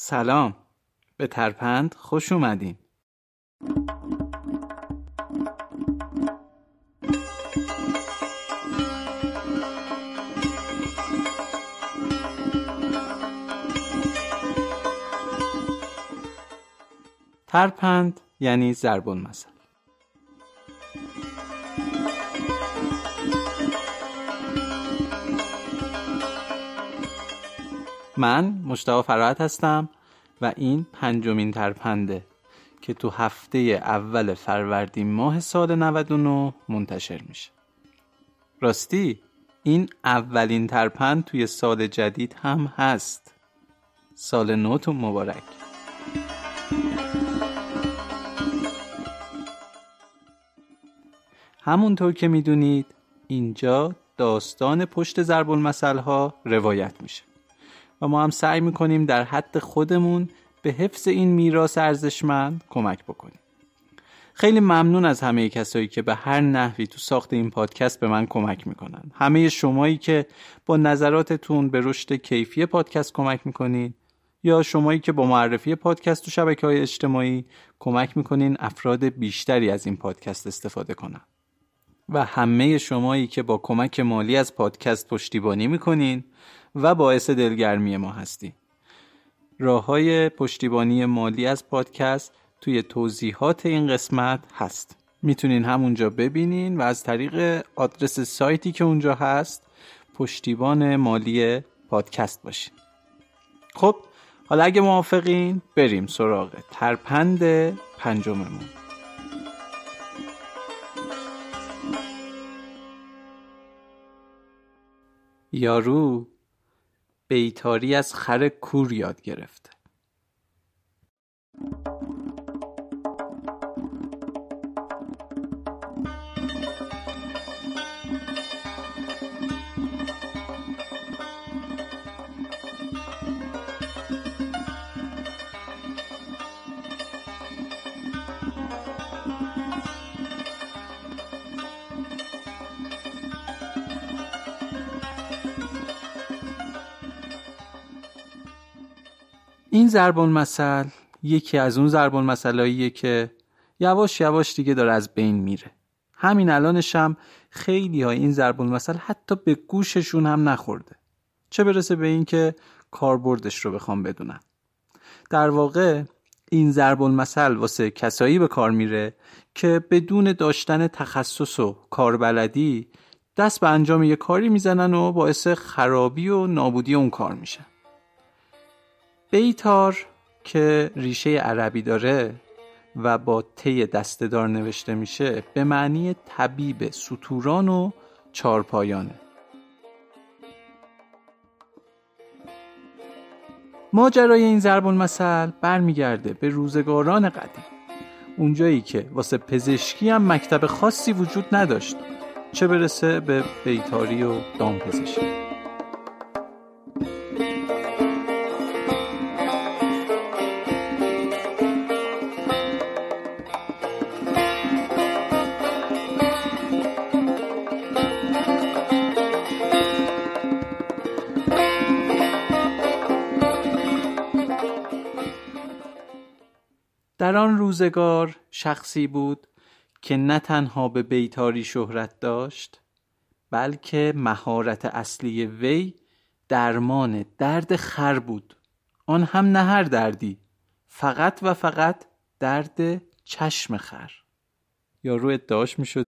سلام. به ترپند خوش اومدین. ترپند یعنی ضرب المثل. من مشتاق فرات هستم و این پنجمین ترپنده که تو هفته اول فروردین ماه سال 99 منتشر میشه. راستی این اولین ترپند توی سال جدید هم هست. سال نوتون مبارک. همونطور که می‌دونید اینجا داستان پشت ضرب ها روایت میشه. و ما هم سعی می‌کنیم در حد خودمون به حفظ این میراث ارزشمند کمک بکنیم. خیلی ممنون از همه کسایی که به هر نحوی تو ساخت این پادکست به من کمک می‌کنن. همه شمایی که با نظراتتون به رشد کیفی پادکست کمک می‌کنین یا شمایی که با معرفی پادکست تو شبکه های اجتماعی کمک می‌کنین افراد بیشتری از این پادکست استفاده کنن. و همه شمایی که با کمک مالی از پادکست پشتیبانی می‌کنین و باعث دلگرمی ما هستین راه های پشتیبانی مالی از پادکست توی توضیحات این قسمت هست. می‌تونین همونجا ببینین و از طریق آدرس سایتی که اونجا هست پشتیبان مالی پادکست باشین. خب حالا اگه موافقین بریم سراغ ترپند پنجممون. یارو بیتاری از خر کور یاد گرفته این ضرب المثل یکی از اون ضرب المثلاییه که یواش یواش دیگه داره از بین میره. همین الانش هم خیلی های این ضرب المثل حتی به گوششون هم نخورده. چه برسه به اینکه کاربردش رو بخوام بدونن در واقع این ضرب المثل واسه کسایی به کار میره که بدون داشتن تخصص و کاربلدی دست به انجام یه کاری می‌زنن و باعث خرابی و نابودی اون کار میشه بیتار که ریشه عربی داره و با تی دستدار نوشته میشه به معنی طبیب سطوران و چارپایانه ماجرای این ضرب المثل برمیگرده به روزگاران قدیم. اونجایی که واسه پزشکی هم مکتب خاصی وجود نداشت چه برسه به بیتاری و دامپزشکی. در آن روزگار شخصی بود که نه تنها به بیتاری شهرت داشت بلکه مهارت اصلی وی درمان درد خر بود. آن هم نه هر دردی فقط و فقط درد چشم خر. یارو ادعاش می‌شد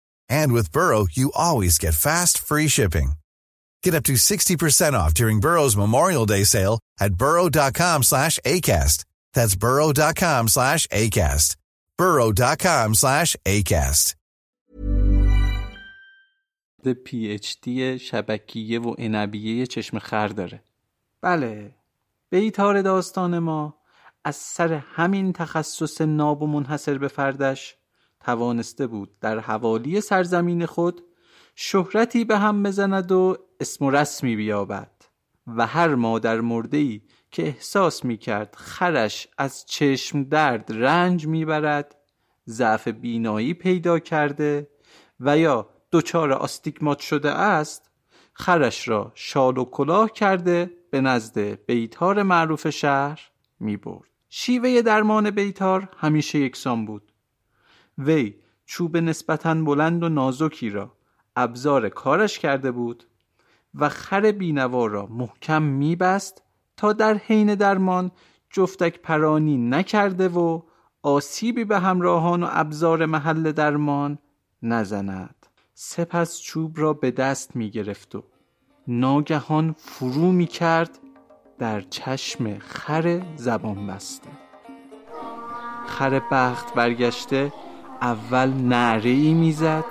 And with Burrow, you always get fast, free shipping. Get up to 60% off during Burrow's Memorial Day sale at burrow.com slash ACAST. That's burrow.com slash ACAST. burrow.com slash ACAST. پی اچ دی شبکیه و انبیه چشم خر داره بله بیتار داستان ما از سر همین تخصص ناب و منحصر به فردش توانسته بود در حوالی سرزمین خود شهرتی به هم بزند و اسم و رسمی بیابد و هر مادر مردهی که احساس می کرد خرش از چشم درد رنج می‌برد ضعف بینایی پیدا کرده و یا دچار آستیگمات شده است خرش را شال و کلاه کرده به نزد بیتار معروف شهر می برد. شیوه درمان بیتار همیشه یکسان بود وی چوب نسبتا بلند و نازکی را ابزار کارش کرده بود و خر بینوا را محکم میبست تا در حین درمان جفتک پرانی نکرده و آسیبی به همراهان و ابزار محل درمان نزند. سپس چوب را به دست می گرفت و ناگهان فرو می کرد در چشم خر زبان بسته خر بخت برگشته اول نعره ای می‌زد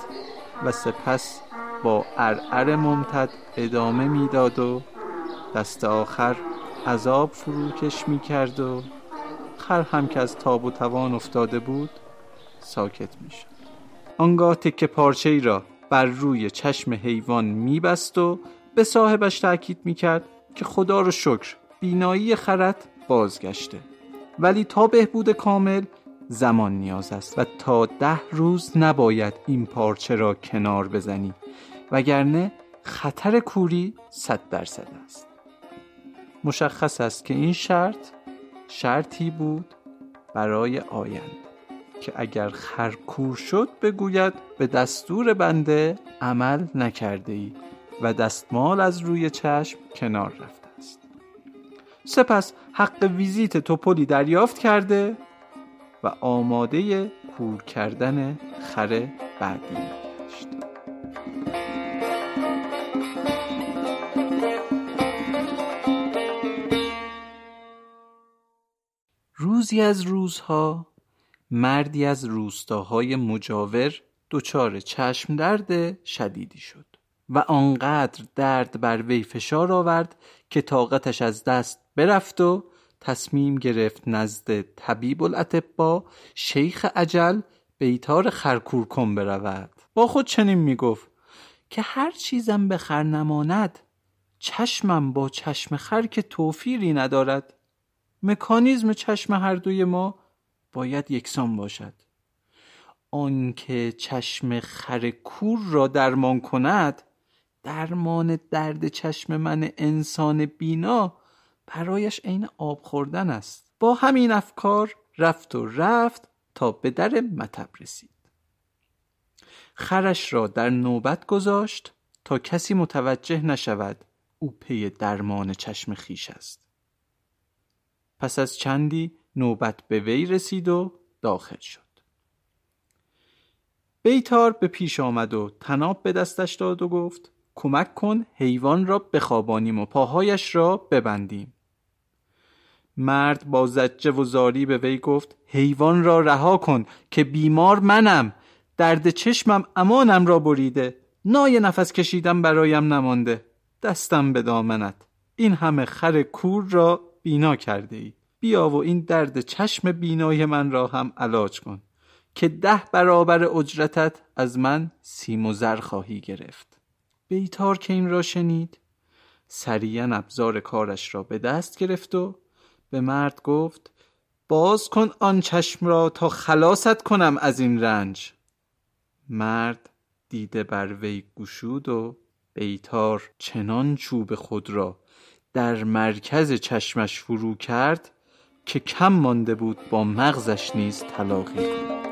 و سپس با ارعر ممتد ادامه می‌داد و دست آخر عذاب فروکش می‌کرد و خر هم که از تاب و توان افتاده بود ساکت می‌شد. آنگاه تکه پارچه ای را بر روی چشم حیوان میبست و به صاحبش تأکید می‌کرد که خدا رو شکر بینایی خرت بازگشته. ولی تا بهبود کامل زمان نیاز است و تا ده روز نباید این پارچه را کنار بزنی وگرنه خطر کوری صد درصد است. مشخص است که این شرط شرطی بود برای آینده که اگر خرکور شد بگوید به دستور بنده عمل نکرده ای و دستمال از روی چشم کنار رفته است. سپس حق ویزیت توپلی دریافت کرده و آماده کور کردن خر بعدی گشت روزی از روزها مردی از روستاهای مجاور دچار چشم درد شدیدی شد و آنقدر درد بر وی فشار آورد که طاقتش از دست برفت و تصمیم گرفت نزد طبیب الاطبا شیخ عجل بیتار خرکورکن برود. با خود چنین می‌گفت که هر چیزم به خر نماند چشمم با چشم خر که توفیری ندارد. مکانیزم چشم هر دوی ما باید یکسان باشد. آنکه چشم خر کور را درمان کند درمان درد چشم من انسان بینا برایش عین آب خوردن است. با همین افکار رفت و رفت تا به در مطب رسید. خرش را در نوبت گذاشت تا کسی متوجه نشود او پی درمان چشم خیش است. پس از چندی نوبت به وی رسید و داخل شد. بیتار به پیش آمد و تناب به دستش داد و گفت کمک کن حیوان را بخوابانیم و پاهایش را ببندیم. مرد با زجه و زاری به وی گفت حیوان را رها کن که بیمار منم. درد چشمم امانم را بریده. نای نفس کشیدم برایم نمانده. دستم به دامنت. این همه خر کور را بینا کرده ای. بیا و این درد چشم بینای من را هم علاج کن که ده برابر اجرتت از من سیم و زر خواهی گرفت. بیتار که این را شنید سریعا ابزار کارش را به دست گرفت و به مرد گفت باز کن آن چشم را تا خلاصت کنم از این رنج. مرد دیده بر وی گشود و بیتار چنان چوب خود را در مرکز چشمش فرو کرد که کم مانده بود با مغزش نیز تلاقی کند.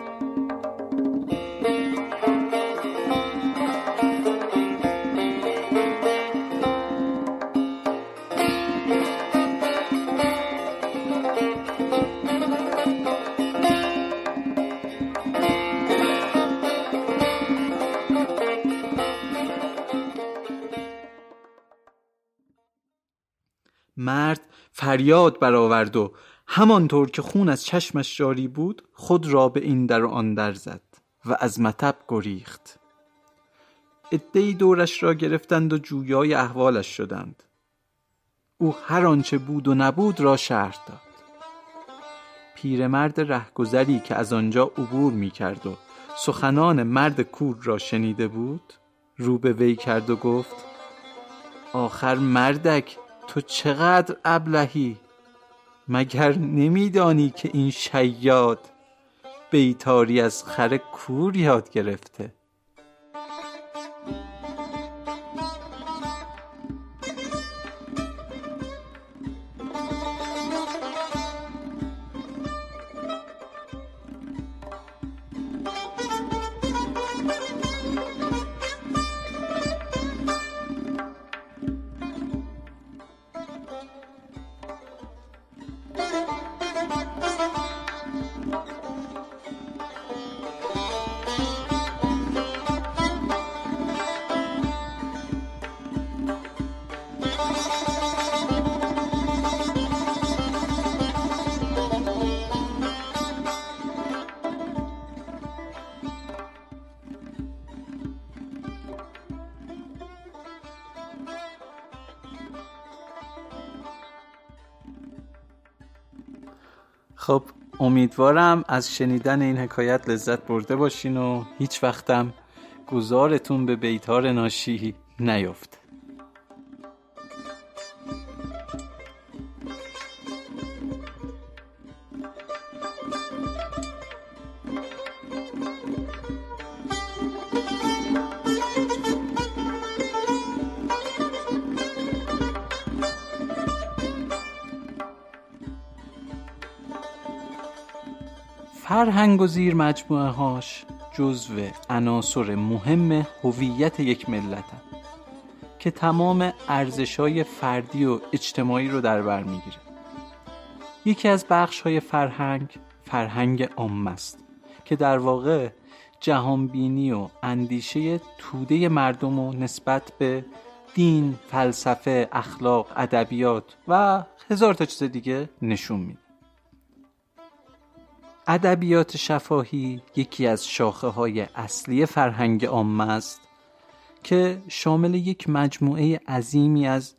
مرد فریاد برآورد و همانطور که خون از چشمش جاری بود خود را به این در و آن در زد و از مطب گریخت. عدهای دورش را گرفتند و جویای احوالش شدند. او هر آنچه بود و نبود را شرح داد. پیرمرد رهگذری که از آنجا عبور می کرد و سخنان مرد کور را شنیده بود رو به وی کرد و گفت آخر مردک تو چقدر ابلهی؟ مگر نمیدانی که این شیاد بیتاری از خر کور یاد گرفته؟ امیدوارم از شنیدن این حکایت لذت برده باشین و هیچ وقتم گذارتون به بیتار ناشی نیفت فرهنگ و زیر مجموعه هاش جزو عناصر مهم هویت یک ملت که تمام ارزشای فردی و اجتماعی رو در بر می‌گیره. یکی از بخش های فرهنگ فرهنگ عام است که در واقع جهانبینی و اندیشه توده مردم و نسبت به دین، فلسفه، اخلاق، ادبیات و هزار تا چیز دیگه نشون میده. ادبیات شفاهی یکی از شاخه های اصلی فرهنگ عامه است که شامل یک مجموعه عظیمی از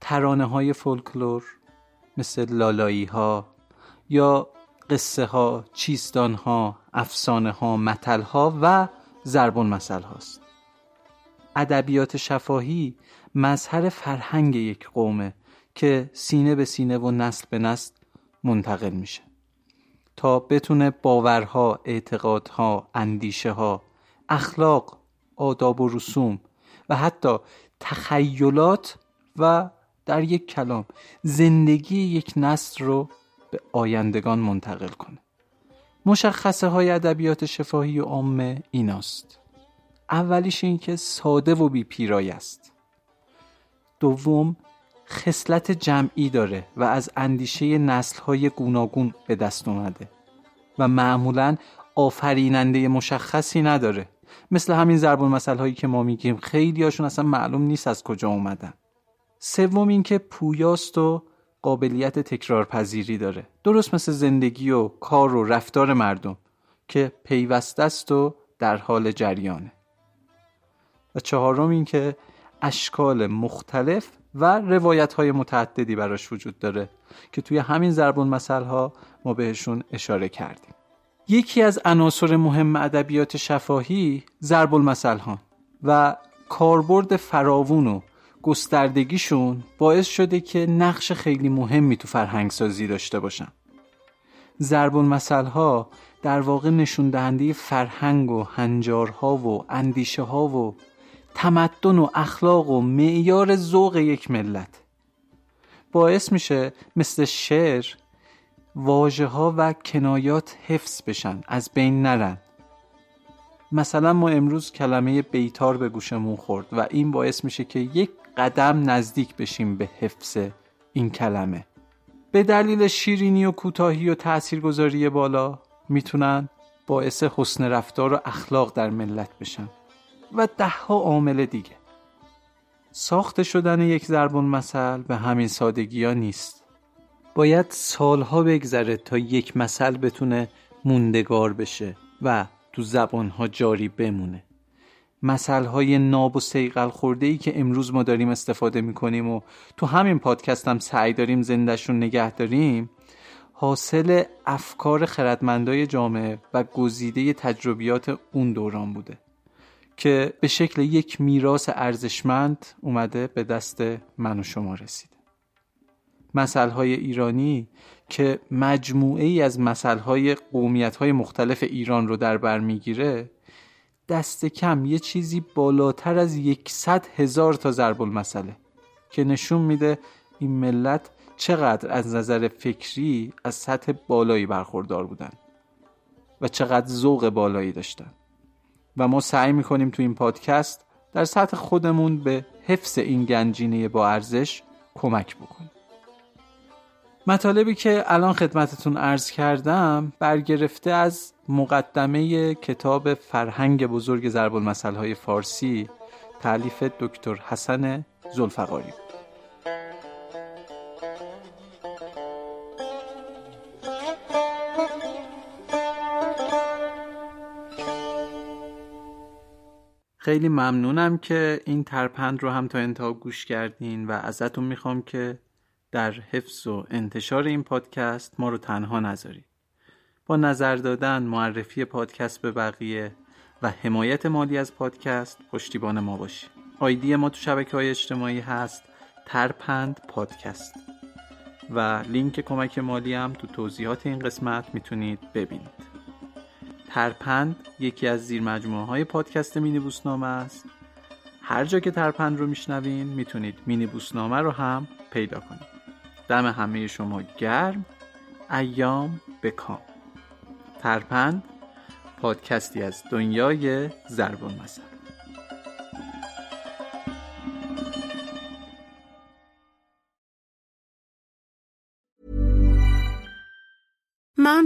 ترانه های فولکلور مثل لالایی ها یا قصه ها، چیستان ها، افسانه ها، متل ها و زربون مثل هاست. ادبیات شفاهی مظهر فرهنگ یک قومه که سینه به سینه و نسل به نسل منتقل میشه. تا بتونه باورها، اعتقادها، اندیشه ها، اخلاق، آداب و رسوم و حتی تخیلات و در یک کلام زندگی یک نسل رو به آیندگان منتقل کنه. مشخصه های ادبیات شفاهی و عامه ایناست. اولیش این که ساده و بی پیرای است. دوم خصلت جمعی داره و از اندیشه نسلهای گوناگون به دست اومده و معمولا آفریننده مشخصی نداره. مثل همین ضرب المثل هایی که ما میگیم. خیلی هاشون اصلا معلوم نیست از کجا اومدن. سوم اینکه پویاست و قابلیت تکرار پذیری داره. درست مثل زندگی و کار و رفتار مردم که پیوسته است و در حال جریانه. و چهارم این که اشکال مختلف و روایت های متعددی براش وجود داره که توی همین ضربون مثل ها ما بهشون اشاره کردیم. یکی از عناصر مهم ادبیات شفاهی ضرب المثل ها و کاربرد فراوون و گستردگیشون باعث شده که نقش خیلی مهمی تو فرهنگ سازی داشته باشن. ضرب المثل ها در واقع نشون دهنده فرهنگ و هنجارها و اندیشه ها و تمدن و اخلاق و معیار ذوق یک ملت. باعث میشه مثل شعر واژه ها و کنایات حفظ بشن از بین نرن. مثلا ما امروز کلمه بیتار به گوشمون خورد و این باعث میشه که یک قدم نزدیک بشیم به حفظ این کلمه. به دلیل شیرینی و کوتاهی و تاثیرگذاری بالا می‌تونن باعث حسن رفتار و اخلاق در ملت بشن. و دهها عامل دیگه. ساخته شدن یک زربون مثل به همین سادگی ها نیست. باید سالها بگذره تا یک مثل بتونه موندگار بشه و تو زبانها جاری بمونه. های ناب و سیقل خورده ای که امروز ما داریم استفاده می‌کنیم و تو همین پادکست هم سعی داریم زندهشون نگه داریم حاصل افکار خردمندای جامعه و گزیده تجربیات اون دوران بوده. که به شکل یک میراث ارزشمند اومده به دست من و شما رسیده های ایرانی که مجموعه ای از های قومیت های مختلف ایران رو در بر می‌گیره دست کم یه چیزی بالاتر از یکصد هزار تا ضرب المثله که نشون میده این ملت چقدر از نظر فکری از سطح بالایی برخوردار بودن و چقدر ذوق بالایی داشتن. و ما سعی می‌کنیم تو این پادکست در سطح خودمون به حفظ این گنجینه با ارزش کمک بکنیم. مطالبی که الان خدمتتون عرض کردم برگرفته از مقدمه کتاب فرهنگ بزرگ ضرب های فارسی تعلیف دکتر حسن زلفقاری خیلی ممنونم که این ترپند رو هم تا انتها گوش کردین و ازتون می‌خوام که در حفظ و انتشار این پادکست ما رو تنها نذارید با نظر دادن معرفی پادکست به بقیه و حمایت مالی از پادکست پشتیبان ما باشید آیدی ما تو شبکه های اجتماعی هست ترپند پادکست. و لینک کمک مالی هم تو توضیحات این قسمت می‌تونید ببینید. ترپند یکی از زیر مجموعه های پادکست مینی بوسنامه است. هر جا که ترپند رو میشنوین می‌تونید مینی بوسنامه رو هم پیدا کنید. دم همه شما گرم ایام بکام ترپند پادکستی از دنیای ضرب المثل